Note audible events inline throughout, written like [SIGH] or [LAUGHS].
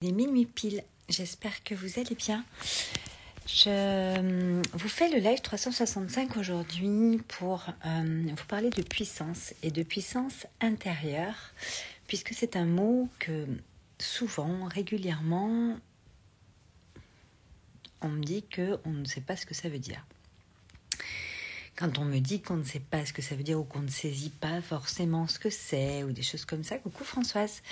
Les minuit j'espère que vous allez bien. Je euh, vous fais le live 365 aujourd'hui pour euh, vous parler de puissance et de puissance intérieure, puisque c'est un mot que souvent, régulièrement, on me dit que on ne sait pas ce que ça veut dire. Quand on me dit qu'on ne sait pas ce que ça veut dire ou qu'on ne saisit pas forcément ce que c'est ou des choses comme ça, coucou Françoise.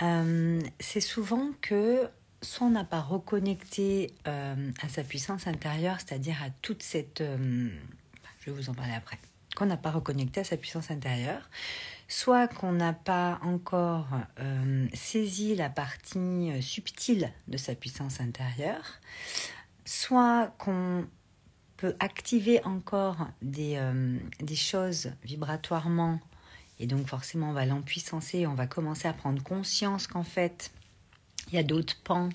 Euh, c'est souvent que soit on n'a pas reconnecté euh, à sa puissance intérieure, c'est-à-dire à toute cette... Euh, je vais vous en parler après. Qu'on n'a pas reconnecté à sa puissance intérieure, soit qu'on n'a pas encore saisi la partie subtile de sa puissance intérieure, soit qu'on peut activer encore des, des choses vibratoirement et donc forcément, on va l'empuissancer, on va commencer à prendre conscience qu'en fait, il y a d'autres pans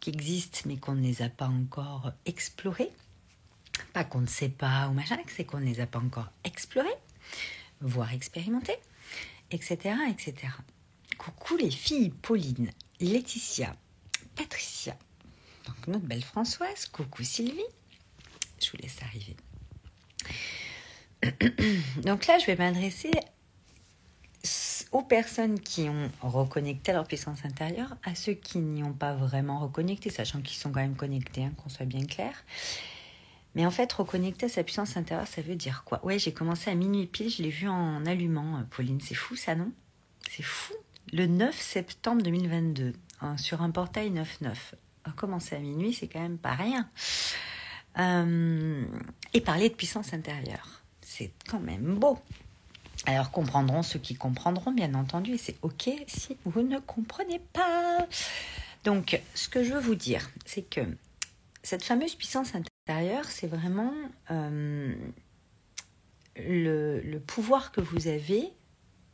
qui existent, mais qu'on ne les a pas encore explorés. Pas qu'on ne sait pas ou machin, c'est qu'on ne les a pas encore explorés, voire expérimentés, etc., etc. Coucou les filles, Pauline, Laetitia, Patricia, donc notre belle Françoise, coucou Sylvie, je vous laisse arriver. [CLEARS THROAT] Donc là, je vais m'adresser aux personnes qui ont reconnecté leur puissance intérieure, à ceux qui n'y ont pas vraiment reconnecté, sachant qu'ils sont quand même connectés, hein, qu'on soit bien clair. Mais en fait, reconnecter à sa puissance intérieure, ça veut dire quoi? Ouais, j'ai commencé à minuit pile, je l'ai vu en allumant, euh, Pauline. C'est fou ça, non? C'est fou. Le 9 septembre 2022, hein, sur un portail 9-9. Commencer à minuit, c'est quand même pas rien. Euh, et parler de puissance intérieure, c'est quand même beau. Alors comprendront ceux qui comprendront, bien entendu, et c'est ok si vous ne comprenez pas. Donc, ce que je veux vous dire, c'est que cette fameuse puissance intérieure, c'est vraiment euh, le, pouvoir que vous avez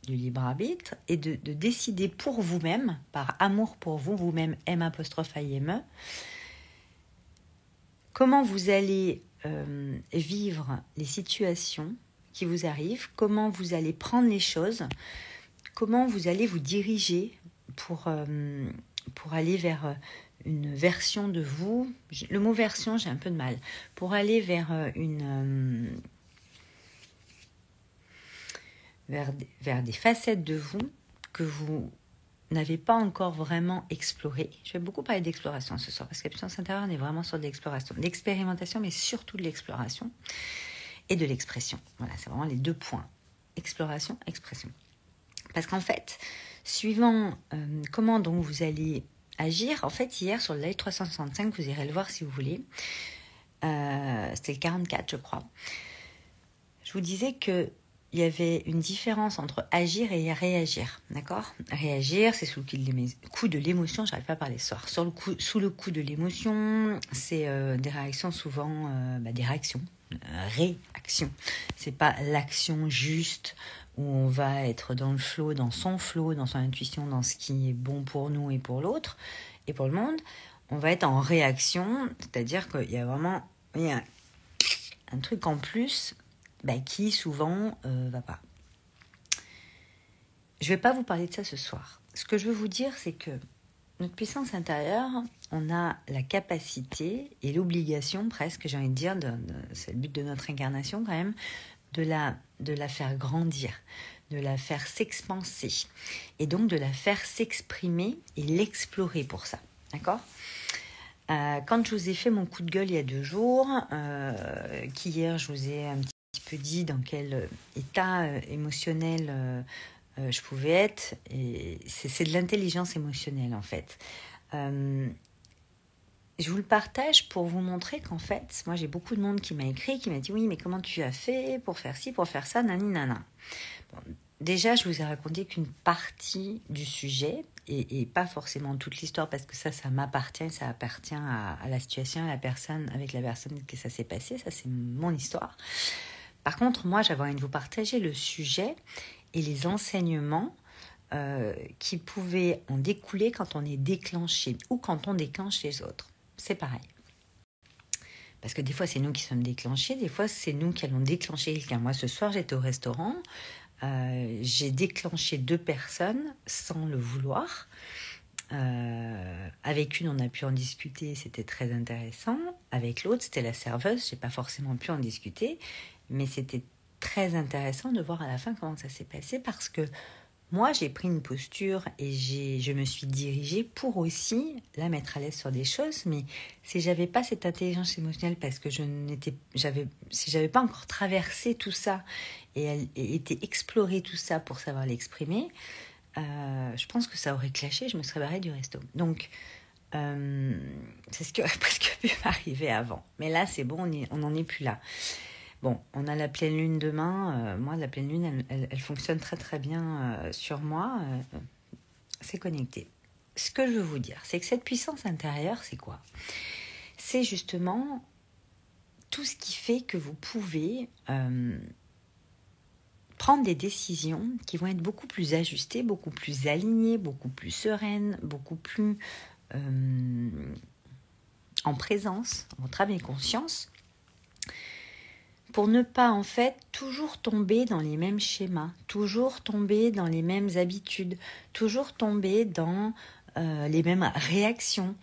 du libre arbitre et de, décider pour vous-même, par amour pour vous, vous-même M apostrophe I M E, comment vous allez euh, vivre les situations qui vous arrive, comment vous allez prendre les choses, comment vous allez vous diriger pour, euh, pour aller vers euh, une version de vous. Le mot version, j'ai un peu de mal. Pour aller vers euh, une... vers, vers des facettes de vous que vous n'avez pas encore vraiment exploré. Je vais beaucoup parler d'exploration ce soir parce que puissance intérieure, on est vraiment sur de l'exploration, l'expérimentation, mais surtout de l'exploration et de l'expression. Voilà, c'est vraiment les deux points. Exploration, expression. Parce qu'en fait, suivant euh, comment donc vous allez agir, en fait, hier sur le live 365, vous irez le voir si vous voulez, euh, c'était le 44, je crois, je vous disais que il y avait une différence entre agir et réagir, d'accord? Réagir, c'est sous le coup de l'émotion, j'arrive pas à parler soir. Sur le coup, sous le coup de l'émotion, c'est euh, des réactions souvent, bah, des réactions, réaction. C'est pas l'action juste où on va être dans le flot, dans son flot, dans son intuition, dans ce qui est bon pour nous et pour l'autre et pour le monde. On va être en réaction, c'est-à-dire qu'il y a vraiment il y a un truc en plus bah, qui souvent euh, va pas. Je vais pas vous parler de ça ce soir. Ce que je veux vous dire, c'est que notre puissance intérieure, on a la capacité et l'obligation presque, j'ai envie de dire, c'est le but de notre incarnation quand même, de la, de la faire grandir, de la faire s'expanser et donc de la faire s'exprimer et l'explorer pour ça. D'accord? Euh, Quand je vous ai fait mon coup de gueule il y a deux jours, euh, qu'hier je vous ai un petit peu dit dans quel état euh, émotionnel euh, je pouvais être. Et c'est de l'intelligence émotionnelle en fait. Euh, je vous le partage pour vous montrer qu'en fait, moi j'ai beaucoup de monde qui m'a écrit, qui m'a dit oui, mais comment tu as fait pour faire ci, pour faire ça, nani déjà, je vous ai raconté qu'une partie du sujet et, pas forcément toute l'histoire parce que ça, ça m'appartient, ça appartient à, à, la situation, à la personne, avec la personne que ça s'est passé, ça c'est mon histoire. Par contre, moi, j'avais envie de vous partager le sujet et les enseignements euh, qui pouvaient en découler quand on est déclenché ou quand on déclenche les autres. C'est pareil. Parce que des fois, c'est nous qui sommes déclenchés, des fois, c'est nous qui allons déclencher quelqu'un. Moi, ce soir, j'étais au restaurant, euh, j'ai déclenché deux personnes sans le vouloir. Euh, avec une, on a pu en discuter, c'était très intéressant. Avec l'autre, c'était la serveuse, j'ai pas forcément pu en discuter, mais c'était très intéressant de voir à la fin comment ça s'est passé parce que moi, j'ai pris une posture et je me suis dirigée pour aussi la mettre à l'aise sur des choses. Mais si j'avais pas cette intelligence émotionnelle, parce que je n'étais, j'avais, si j'avais pas encore traversé tout ça et, et été exploré tout ça pour savoir l'exprimer, euh, je pense que ça aurait clashé. Je me serais barrée du resto. Donc euh, c'est ce qui aurait [LAUGHS] presque pu m'arriver avant. Mais là, c'est bon, on n'en est plus là. Bon, on a la pleine lune demain. Euh, moi, la pleine lune, elle, fonctionne très très bien euh, sur moi. Euh, c'est connecté. Ce que je veux vous dire, c'est que cette puissance intérieure, c'est quoi? C'est justement tout ce qui fait que vous pouvez prendre des décisions qui vont être beaucoup plus ajustées, beaucoup plus alignées, beaucoup plus sereines, beaucoup plus en présence, en âme et conscience, pour ne pas en fait toujours tomber dans les mêmes schémas, toujours tomber dans les mêmes habitudes, toujours tomber dans euh, les mêmes réactions.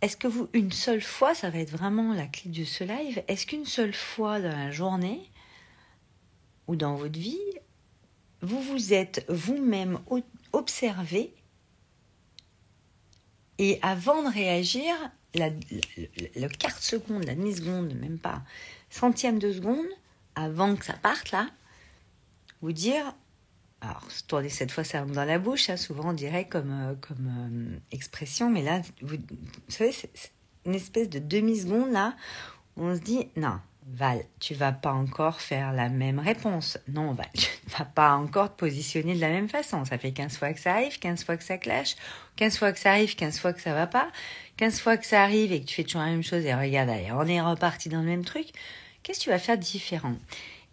Est-ce que vous, une seule fois, ça va être vraiment la clé de ce live, est-ce qu'une seule fois dans la journée ou dans votre vie, vous vous êtes vous-même observé et avant de réagir, la, le quart de seconde, la demi-seconde, même pas, centième de seconde, avant que ça parte là, vous dire, alors tourner cette fois ça dans la bouche, hein, souvent on dirait comme, euh, comme euh, expression, mais là, vous, savez, c'est une espèce de demi-seconde là, où on se dit, non, Val, tu vas pas encore faire la même réponse. Non, Val, tu ne vas pas encore te positionner de la même façon. Ça fait 15 fois que ça arrive, 15 fois que ça clash, 15 fois que ça arrive, 15 fois que ça va pas, 15 fois que ça arrive et que tu fais toujours la même chose et regarde, on est reparti dans le même truc. Qu'est-ce que tu vas faire différent?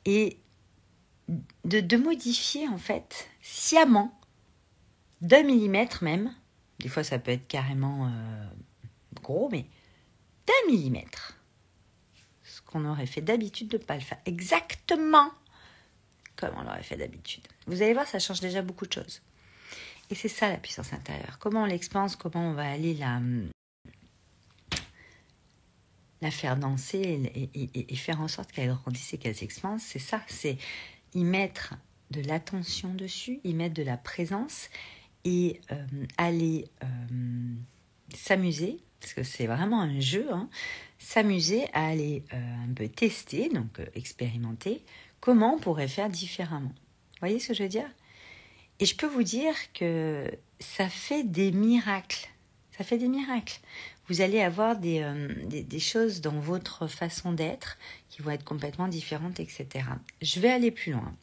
Et de, modifier en fait sciemment, d'un millimètre même, des fois ça peut être carrément euh, gros, mais d'un millimètre qu'on aurait fait d'habitude de ne pas le faire. Exactement comme on l'aurait fait d'habitude. Vous allez voir, ça change déjà beaucoup de choses. Et c'est ça la puissance intérieure. Comment on l'expense, comment on va aller la, la faire danser et, faire en sorte qu'elle grandisse et qu'elle s'expanse, c'est ça, c'est y mettre de l'attention dessus, y mettre de la présence et euh, aller euh, s'amuser, parce que c'est vraiment un jeu, hein, s'amuser à aller euh, un peu tester, donc expérimenter, comment on pourrait faire différemment. Vous voyez ce que je veux dire? Et je peux vous dire que ça fait des miracles. Ça fait des miracles. Vous allez avoir des, euh, des, choses dans votre façon d'être qui vont être complètement différentes, etc. Je vais aller plus loin.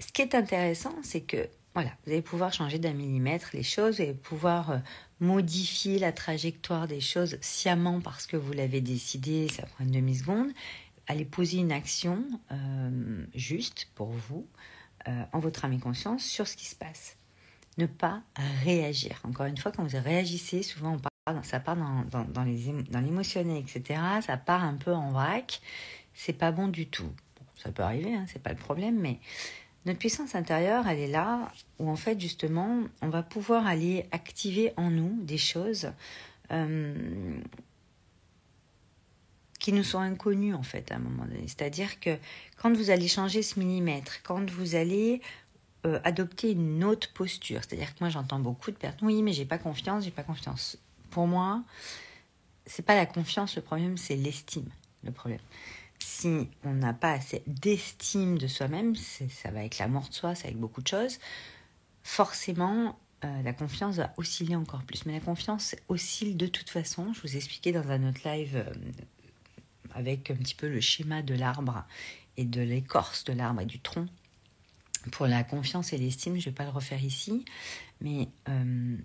Ce qui est intéressant, c'est que voilà, vous allez pouvoir changer d'un millimètre les choses, et pouvoir euh, modifier la trajectoire des choses sciemment parce que vous l'avez décidé, ça prend une demi-seconde. Allez poser une action euh, juste pour vous, en votre âme et conscience, sur ce qui se passe. Ne pas réagir. Encore une fois, quand vous réagissez, souvent on part, ça part dans, dans, l'émotionnel, etc. Ça part un peu en vrac. C'est pas bon du tout. ça peut arriver, hein, c'est pas le problème, mais notre puissance intérieure, elle est là où en fait justement, on va pouvoir aller activer en nous des choses euh, qui nous sont inconnues en fait à un moment donné. C'est-à-dire que quand vous allez changer ce millimètre, quand vous allez euh, adopter une autre posture, c'est-à-dire que moi j'entends beaucoup de personnes, oui mais j'ai pas confiance, j'ai pas confiance. Pour moi, c'est pas la confiance le problème, c'est l'estime le problème si on n'a pas assez d'estime de soi-même, ça va avec l'amour de soi, c'est avec beaucoup de choses, forcément, euh, la confiance va osciller encore plus. Mais la confiance oscille de toute façon. Je vous ai expliqué dans un autre live euh, avec un petit peu le schéma de l'arbre et de l'écorce de l'arbre et du tronc. Pour la confiance et l'estime, je ne vais pas le refaire ici. Mais euh,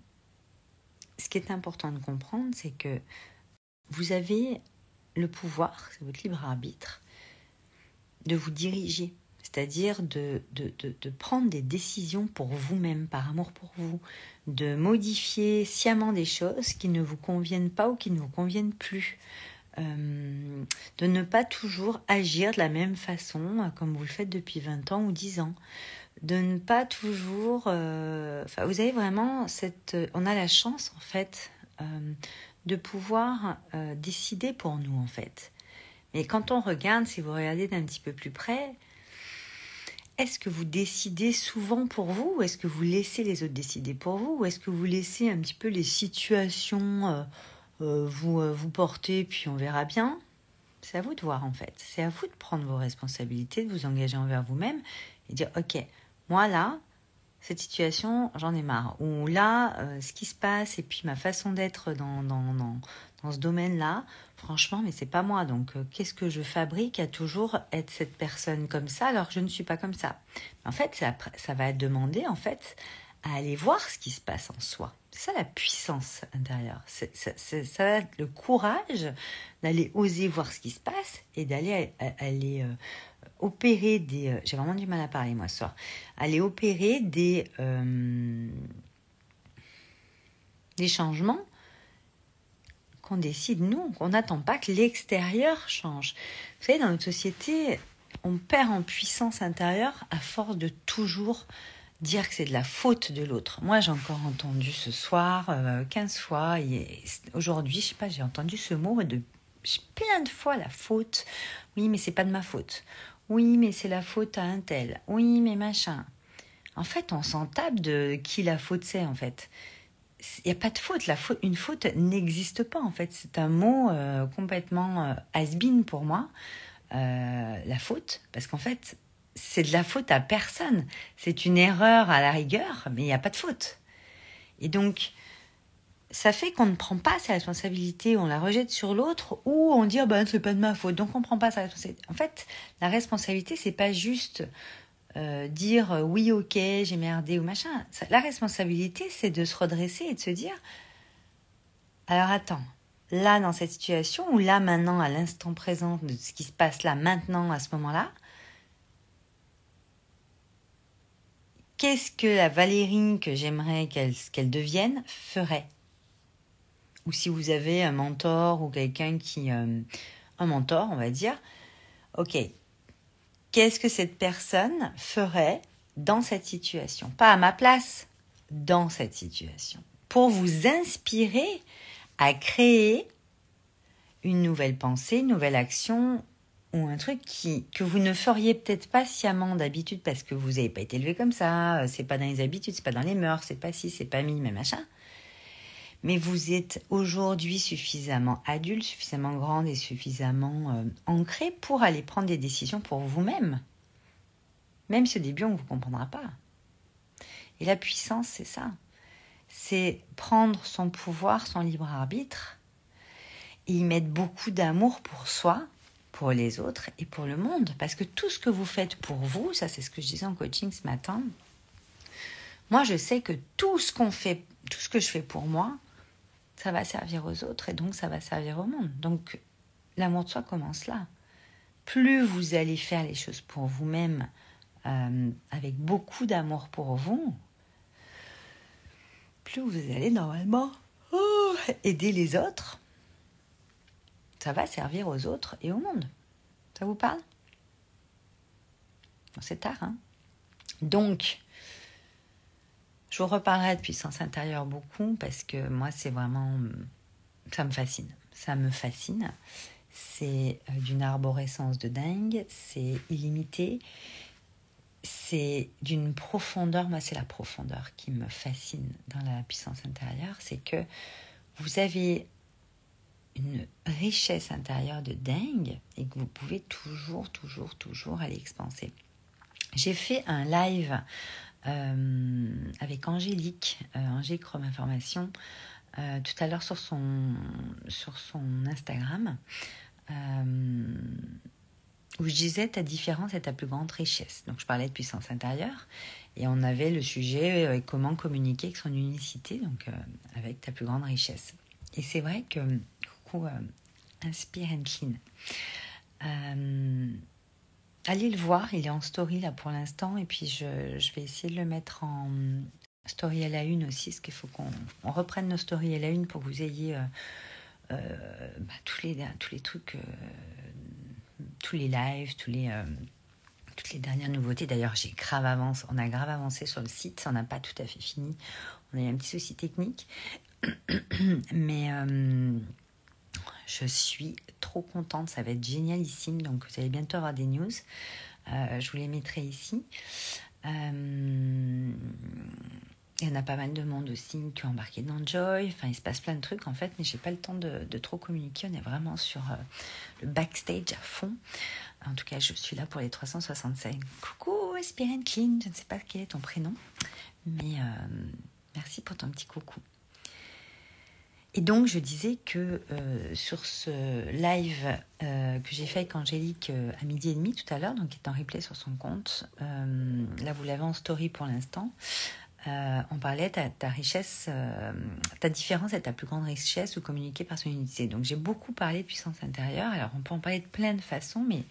ce qui est important de comprendre, c'est que vous avez le pouvoir, c'est votre libre arbitre, de vous diriger, c'est-à-dire de, prendre des décisions pour vous-même, par amour pour vous, de modifier sciemment des choses qui ne vous conviennent pas ou qui ne vous conviennent plus. Euh, de ne pas toujours agir de la même façon euh, comme vous le faites depuis 20 ans ou 10 ans, de ne pas toujours... Euh, vous avez vraiment cette... On a la chance, en fait, de pouvoir décider pour nous, en fait. Mais quand on regarde, si vous regardez d'un petit peu plus près, est-ce que vous décidez souvent pour vous ou est-ce que vous laissez les autres décider pour vous ou est-ce que vous laissez un petit peu les situations vous, vous porter puis on verra bien C'est à vous de voir en fait. C'est à vous de prendre vos responsabilités, de vous engager envers vous-même et dire ok, moi là, cette situation, j'en ai marre. Ou là, euh, ce qui se passe et puis ma façon d'être dans, dans, dans, dans, ce domaine-là, franchement, mais c'est pas moi. Donc, euh, qu'est-ce que je fabrique à toujours être cette personne comme ça alors que je ne suis pas comme ça? En fait, ça, ça va demander en fait à aller voir ce qui se passe en soi. C'est ça la puissance intérieure. C'est ça, le courage d'aller oser voir ce qui se passe et d'aller aller euh, opérer des... Euh, j'ai vraiment du mal à parler moi ce soir. Aller opérer des, euh, des changements qu'on décide nous, qu'on n'attend pas que l'extérieur change. Vous savez, dans notre société, on perd en puissance intérieure à force de toujours dire que c'est de la faute de l'autre. Moi, j'ai encore entendu ce soir, 15 euh, fois, et aujourd'hui, je sais pas, j'ai entendu ce mot de plein de fois la faute. Oui, mais c'est pas de ma faute. Oui, mais c'est la faute à un tel. Oui, mais machin. En fait, on s'en tape de qui la faute c'est, en fait. Il n'y a pas de faute. La faute. Une faute n'existe pas, en fait. C'est un mot euh, complètement euh, has-been pour moi. Euh, la faute. Parce qu'en fait, c'est de la faute à personne. C'est une erreur à la rigueur, mais il n'y a pas de faute. Et donc, ça fait qu'on ne prend pas sa responsabilité, on la rejette sur l'autre, ou on dit oh ben c'est pas de ma faute, donc on prend pas sa responsabilité. En fait, la responsabilité c'est pas juste euh, dire euh, oui ok j'ai merdé ou machin. La responsabilité c'est de se redresser et de se dire alors attends, là dans cette situation ou là maintenant à l'instant présent de ce qui se passe là maintenant à ce moment-là, qu'est-ce que la Valérie que j'aimerais qu'elle devienne ferait? Ou si vous avez un mentor ou quelqu'un qui... Euh, un mentor, on va dire, ok, qu'est-ce que cette personne ferait dans cette situation? Pas à ma place, dans cette situation. Pour vous inspirer à créer une nouvelle pensée, une nouvelle action ou un truc qui, que vous ne feriez peut-être pas sciemment d'habitude parce que vous n'avez pas été élevé comme ça, c'est pas dans les habitudes, c'est pas dans les mœurs, c'est pas si, c'est pas mis, mais machin mais vous êtes aujourd'hui suffisamment adulte, suffisamment grande et suffisamment euh, ancré pour aller prendre des décisions pour vous-même. Même si au début, on ne vous comprendra pas. Et la puissance, c'est ça. C'est prendre son pouvoir, son libre arbitre, et y mettre beaucoup d'amour pour soi, pour les autres et pour le monde. Parce que tout ce que vous faites pour vous, ça c'est ce que je disais en coaching ce matin, moi je sais que tout ce qu'on fait, tout ce que je fais pour moi, ça va servir aux autres et donc ça va servir au monde. Donc l'amour de soi commence là. Plus vous allez faire les choses pour vous-même euh, avec beaucoup d'amour pour vous, plus vous allez normalement oh, aider les autres. Ça va servir aux autres et au monde. Ça vous parle? C'est tard, hein Donc, je vous reparlerai de puissance intérieure beaucoup parce que moi, c'est vraiment. Ça me fascine. Ça me fascine. C'est euh, d'une arborescence de dingue. C'est illimité. C'est d'une profondeur. Moi, c'est la profondeur qui me fascine dans la puissance intérieure. C'est que vous avez une richesse intérieure de dingue et que vous pouvez toujours, toujours, toujours aller expanser. J'ai fait un live euh, avec Angélique, euh, Angélique Rome Information, euh, tout à l'heure sur son, sur son Instagram, où je disais ta différence est ta plus grande richesse. Donc je parlais de puissance intérieure et on avait le sujet comment communiquer avec son unicité, donc avec ta plus grande richesse. Et c'est vrai que, coucou, Inspire and Clean allez le voir, il est en story là pour l'instant et puis je, vais essayer de le mettre en story à la une aussi, parce qu'il faut qu'on reprenne nos stories à la une pour que vous ayez euh, euh, bah, tous, les, tous les trucs, euh, tous les lives, tous les, toutes les dernières nouveautés. D'ailleurs, j'ai grave avancé, on a grave avancé sur le site, ça n'a pas tout à fait fini. On a eu un petit souci technique. [COUGHS] Mais euh, je suis trop contente, ça va être génialissime. Donc vous allez bientôt avoir des news. Euh, je vous les mettrai ici. Euh, il y en a pas mal de monde aussi qui ont embarqué dans Joy. Enfin, il se passe plein de trucs en fait, mais j'ai pas le temps de, trop communiquer. On est vraiment sur le backstage à fond. En tout cas, je suis là pour les 365. Coucou, Spirit Clean. Je ne sais pas quel est ton prénom, mais merci pour ton petit coucou. Et donc, je disais que euh, sur ce live euh, que j'ai fait avec Angélique euh, à midi et demi tout à l'heure, donc qui est en replay sur son compte, là vous l'avez en story pour l'instant, on parlait de ta, ta richesse, ta différence et ta plus grande richesse ou communiquer par son unité. Donc j'ai beaucoup parlé de puissance intérieure. Alors on peut en parler de plein de façons, mais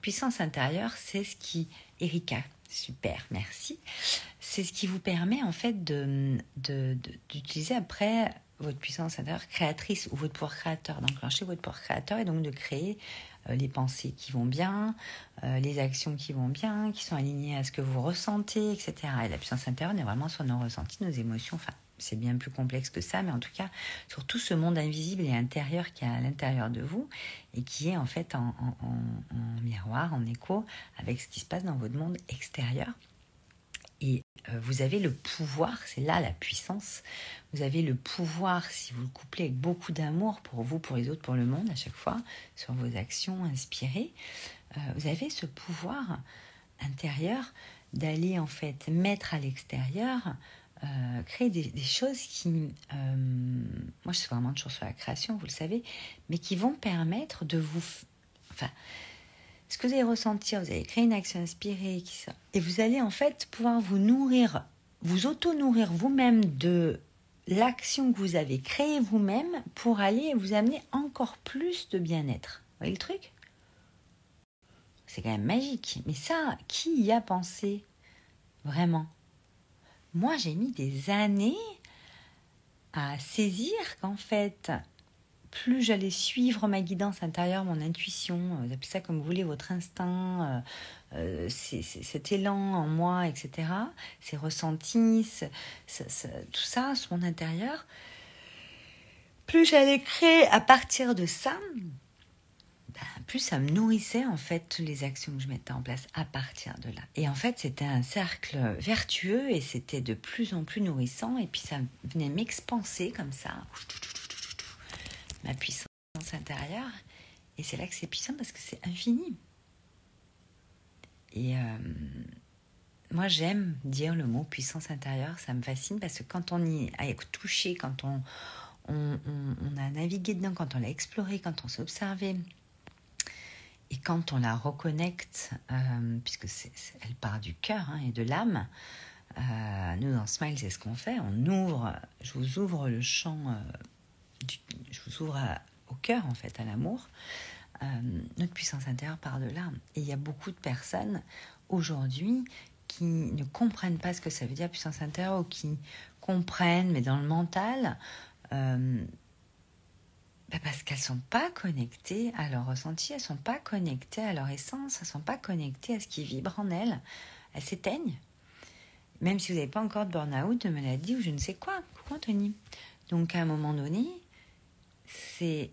puissance intérieure, c'est ce qui, Erika, super, merci. C'est ce qui vous permet en fait de d'utiliser après votre puissance intérieure créatrice ou votre pouvoir créateur, d'enclencher votre pouvoir créateur et donc de créer euh, les pensées qui vont bien, euh, les actions qui vont bien, qui sont alignées à ce que vous ressentez, etc. Et la puissance intérieure est vraiment sur nos ressentis, nos émotions. Enfin, c'est bien plus complexe que ça, mais en tout cas, sur tout ce monde invisible et intérieur qui est à l'intérieur de vous et qui est en fait en miroir, en écho avec ce qui se passe dans votre monde extérieur. Et euh, vous avez le pouvoir, c'est là la puissance, vous avez le pouvoir, si vous le couplez avec beaucoup d'amour pour vous, pour les autres, pour le monde à chaque fois, sur vos actions inspirées, euh, vous avez ce pouvoir intérieur d'aller en fait mettre à l'extérieur, euh, créer des, choses qui, moi je suis vraiment toujours sur la création, vous le savez, mais qui vont permettre de vous, enfin, ce que vous allez ressentir, vous allez créer une action inspirée, et vous allez en fait pouvoir vous nourrir, vous auto-nourrir vous-même de l'action que vous avez créée vous-même pour aller vous amener encore plus de bien-être. Vous voyez le truc? C'est quand même magique. Mais ça, qui y a pensé? Vraiment Moi, j'ai mis des années à saisir qu'en fait, plus j'allais suivre ma guidance intérieure, mon intuition, euh, vous appelez ça comme vous voulez, votre instinct, euh, euh, cet élan en moi, etc., ces ressentis, tout ça, mon intérieur, plus j'allais créer à partir de ça, ben, plus ça me nourrissait en fait les actions que je mettais en place à partir de là. Et en fait, c'était un cercle vertueux et c'était de plus en plus nourrissant. Et puis ça venait m'expanser comme ça ma puissance intérieure. Et c'est là que c'est puissant parce que c'est infini. Et euh, moi, j'aime dire le mot puissance intérieure. Ça me fascine parce que quand on y a touché, quand on, on, a navigué dedans, quand on l'a exploré, quand on s'est observé, et quand on la reconnecte, euh, puisque elle part du cœur hein, et de l'âme, euh, nous dans Smile, c'est ce qu'on fait. On ouvre, je vous ouvre le champ je vous ouvre au cœur, en fait, à l'amour. Euh, notre puissance intérieure part de là. Et il y a beaucoup de personnes aujourd'hui qui ne comprennent pas ce que ça veut dire puissance intérieure ou qui comprennent, mais dans le mental, euh, bah, parce qu'elles ne sont pas connectées à leur ressenti, elles ne sont pas connectées à leur essence, elles ne sont pas connectées à ce qui vibre en elles. Elles s'éteignent. Même si vous n'avez pas encore de burn-out, de maladie ou je ne sais quoi. Coucou Anthony. Donc à un moment donné, c'est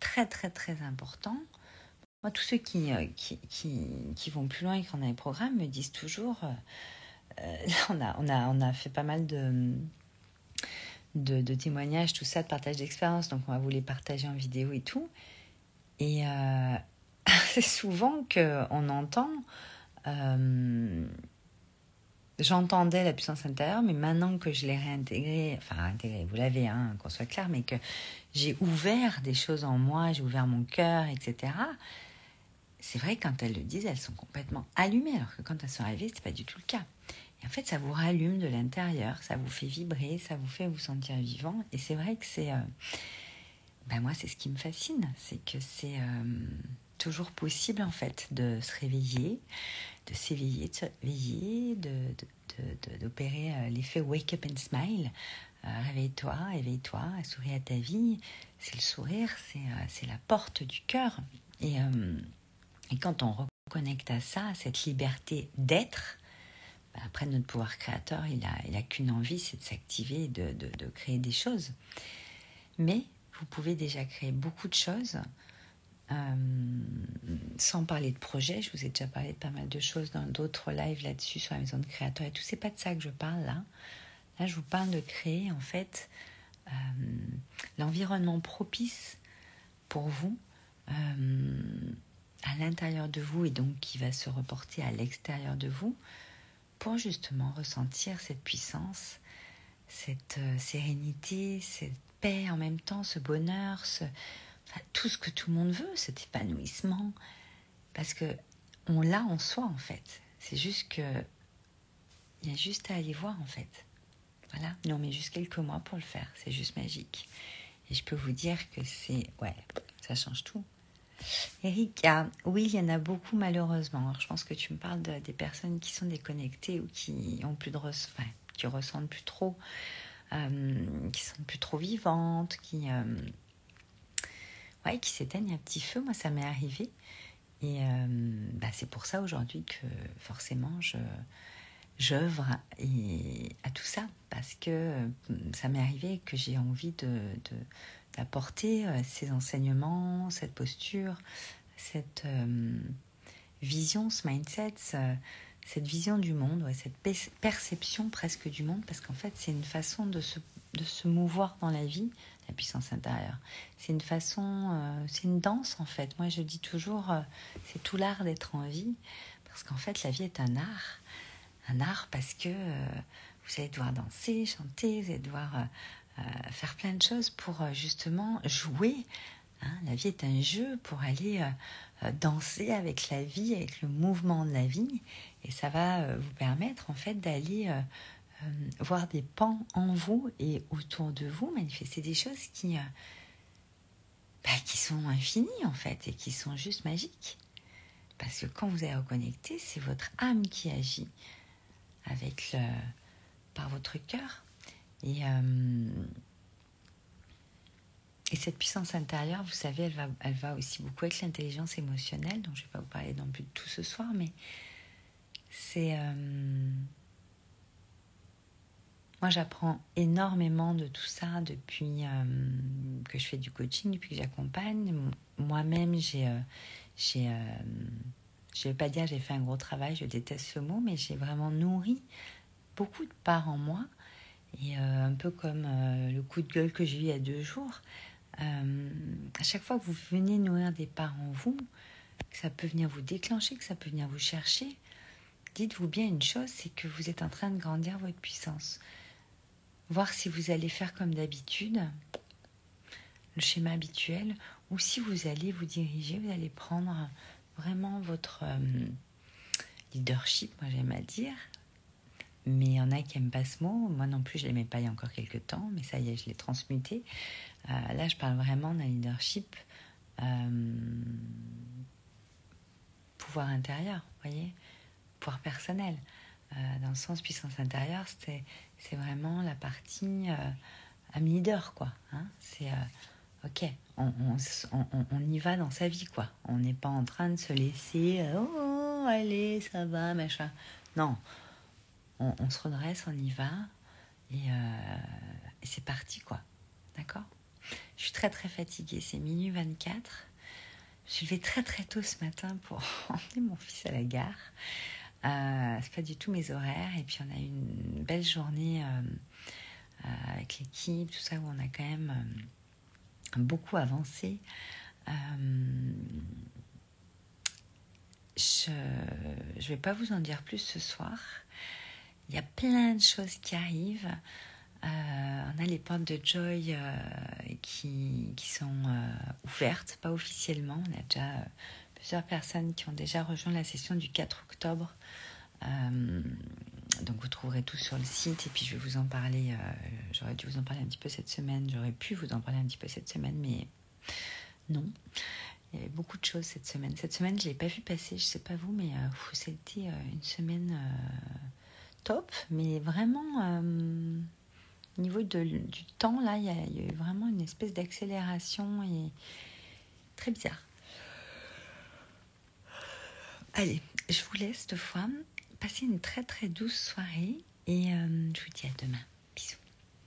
très très très important. Moi, tous ceux qui, euh, qui, qui, vont plus loin et qui ont les programmes me disent toujours, euh, euh, [LAUGHS] on a, on, a, on a fait pas mal de, de, témoignages, tout ça, de partage d'expérience, donc on va vous les partager en vidéo et tout. Et [LAUGHS] c'est souvent qu'on entend j'entendais la puissance intérieure, mais maintenant que je l'ai réintégrée, enfin intégrée, vous l'avez, hein, qu'on soit clair, mais que j'ai ouvert des choses en moi, j'ai ouvert mon cœur, etc. C'est vrai quand elles le disent, elles sont complètement allumées, alors que quand elles sont arrivées, c'est pas du tout le cas. Et en fait, ça vous rallume de l'intérieur, ça vous fait vibrer, ça vous fait vous sentir vivant. Et c'est vrai que c'est, euh, ben moi, c'est ce qui me fascine, c'est que c'est euh, toujours possible en fait de se réveiller, de s'éveiller, de s'éveiller, d'opérer de, de, euh, l'effet wake up and smile. Euh, réveille-toi, éveille-toi, souris à ta vie. C'est le sourire, c'est euh, la porte du cœur. Et, et, quand on connecte à ça, à cette liberté d'être, bah, après notre pouvoir créateur, il a, il a qu'une envie, c'est de s'activer, de, de, créer des choses. Mais vous pouvez déjà créer beaucoup de choses. Euh, sans parler de projet, je vous ai déjà parlé de pas mal de choses dans d'autres lives là-dessus sur la maison de créateur et tout. C'est pas de ça que je parle là. Là, je vous parle de créer en fait euh, l'environnement propice pour vous euh, à l'intérieur de vous et donc qui va se reporter à l'extérieur de vous pour justement ressentir cette puissance, cette sérénité, cette paix en même temps, ce bonheur, ce, tout ce que tout le monde veut, cet épanouissement, parce que on l'a en soi en fait. C'est juste que il y a juste à aller voir en fait. Voilà, nous on met juste quelques mois pour le faire, c'est juste magique. Et je peux vous dire que c'est ouais, ça change tout. Eric, oui, il y en a beaucoup malheureusement. je pense que tu me parles des personnes qui sont déconnectées ou qui ont plus de enfin, qui ressentent plus trop, euh, qui sont plus trop vivantes, qui euh, ouais, qui s'éteignent un petit feu. Moi, ça m'est arrivé. Et euh, bah, c'est pour ça aujourd'hui que forcément je j'œuvre à tout ça parce que ça m'est arrivé que j'ai envie de, d'apporter euh, ces enseignements, cette posture, cette euh, vision, ce mindset, cette vision du monde, cette perception presque du monde, parce qu'en fait c'est une façon de se, de se mouvoir dans la vie, la puissance intérieure. C'est une façon, euh, c'est une danse en fait. Moi je dis toujours, c'est tout l'art d'être en vie, parce qu'en fait la vie est un art. Un art parce que vous allez devoir danser, chanter, vous allez devoir euh, faire plein de choses pour euh, justement jouer. Hein. La vie est un jeu pour aller euh, danser avec la vie, avec le mouvement de la vie. Et ça va vous permettre en fait d'aller voir des pans en vous et autour de vous, manifester des choses qui, bah, qui sont infinies en fait et qui sont juste magiques. Parce que quand vous êtes reconnecté, c'est votre âme qui agit avec le, par votre cœur. Et, euh, et cette puissance intérieure, vous savez, elle va, elle va aussi beaucoup avec l'intelligence émotionnelle, dont je ne vais pas vous parler non plus de tout ce soir, mais c'est... Euh, moi, j'apprends énormément de tout ça depuis euh, que je fais du coaching, depuis que j'accompagne. Moi-même, j'ai... j'ai je ne vais pas dire j'ai fait un gros travail, je déteste ce mot, mais j'ai vraiment nourri beaucoup de parts en moi et euh, un peu comme euh, le coup de gueule que j'ai eu il y a deux jours, euh, à chaque fois que vous venez nourrir des parts en vous, que ça peut venir vous déclencher, que ça peut venir vous chercher, dites-vous bien une chose, c'est que vous êtes en train de grandir votre puissance. Voir si vous allez faire comme d'habitude, le schéma habituel, ou si vous allez vous diriger, vous allez prendre vraiment votre leadership, moi j'aime à dire, mais il y en a qui n'aiment pas ce mot. Moi non plus, je ne l'aimais pas il y a encore quelques temps, mais ça y est, je l'ai transmuté. Euh, là, je parle vraiment d'un leadership euh, pouvoir intérieur, voyez Pouvoir personnel. Euh, dans le sens puissance intérieure, c'est, vraiment la partie ami leader, quoi. Hein c'est ok, on, on, on, y va dans sa vie, quoi. On n'est pas en train de se laisser, oh, allez, ça va, machin. Non, on, se redresse, on y va, euh, et, c'est parti, quoi. D'accord? Je suis très très fatiguée, c'est minuit 24. Je suis levée très très tôt ce matin pour [LAUGHS] emmener mon fils à la gare. Euh, c'est pas du tout mes horaires, et puis on a eu une belle journée euh, avec l'équipe, tout ça, où on a quand même beaucoup avancé. je ne vais pas vous en dire plus ce soir. Il y a plein de choses qui arrivent. Euh, on a les portes de Joy euh, qui, qui, sont euh, ouvertes, pas officiellement. On a déjà plusieurs personnes qui ont déjà rejoint la session du 4 octobre. donc vous trouverez tout sur le site et puis je vais vous en parler. j'aurais dû vous en parler un petit peu cette semaine. J'aurais pu vous en parler un petit peu cette semaine, mais non. Il y avait beaucoup de choses cette semaine. Cette semaine, je ne l'ai pas vu passer, je ne sais pas vous, mais c'était une semaine top, mais vraiment, euh, au niveau de, du temps, là, il y, a, eu vraiment une espèce d'accélération et très bizarre. Allez, je vous laisse cette fois. Passez une très très douce soirée et euh, je vous dis à demain.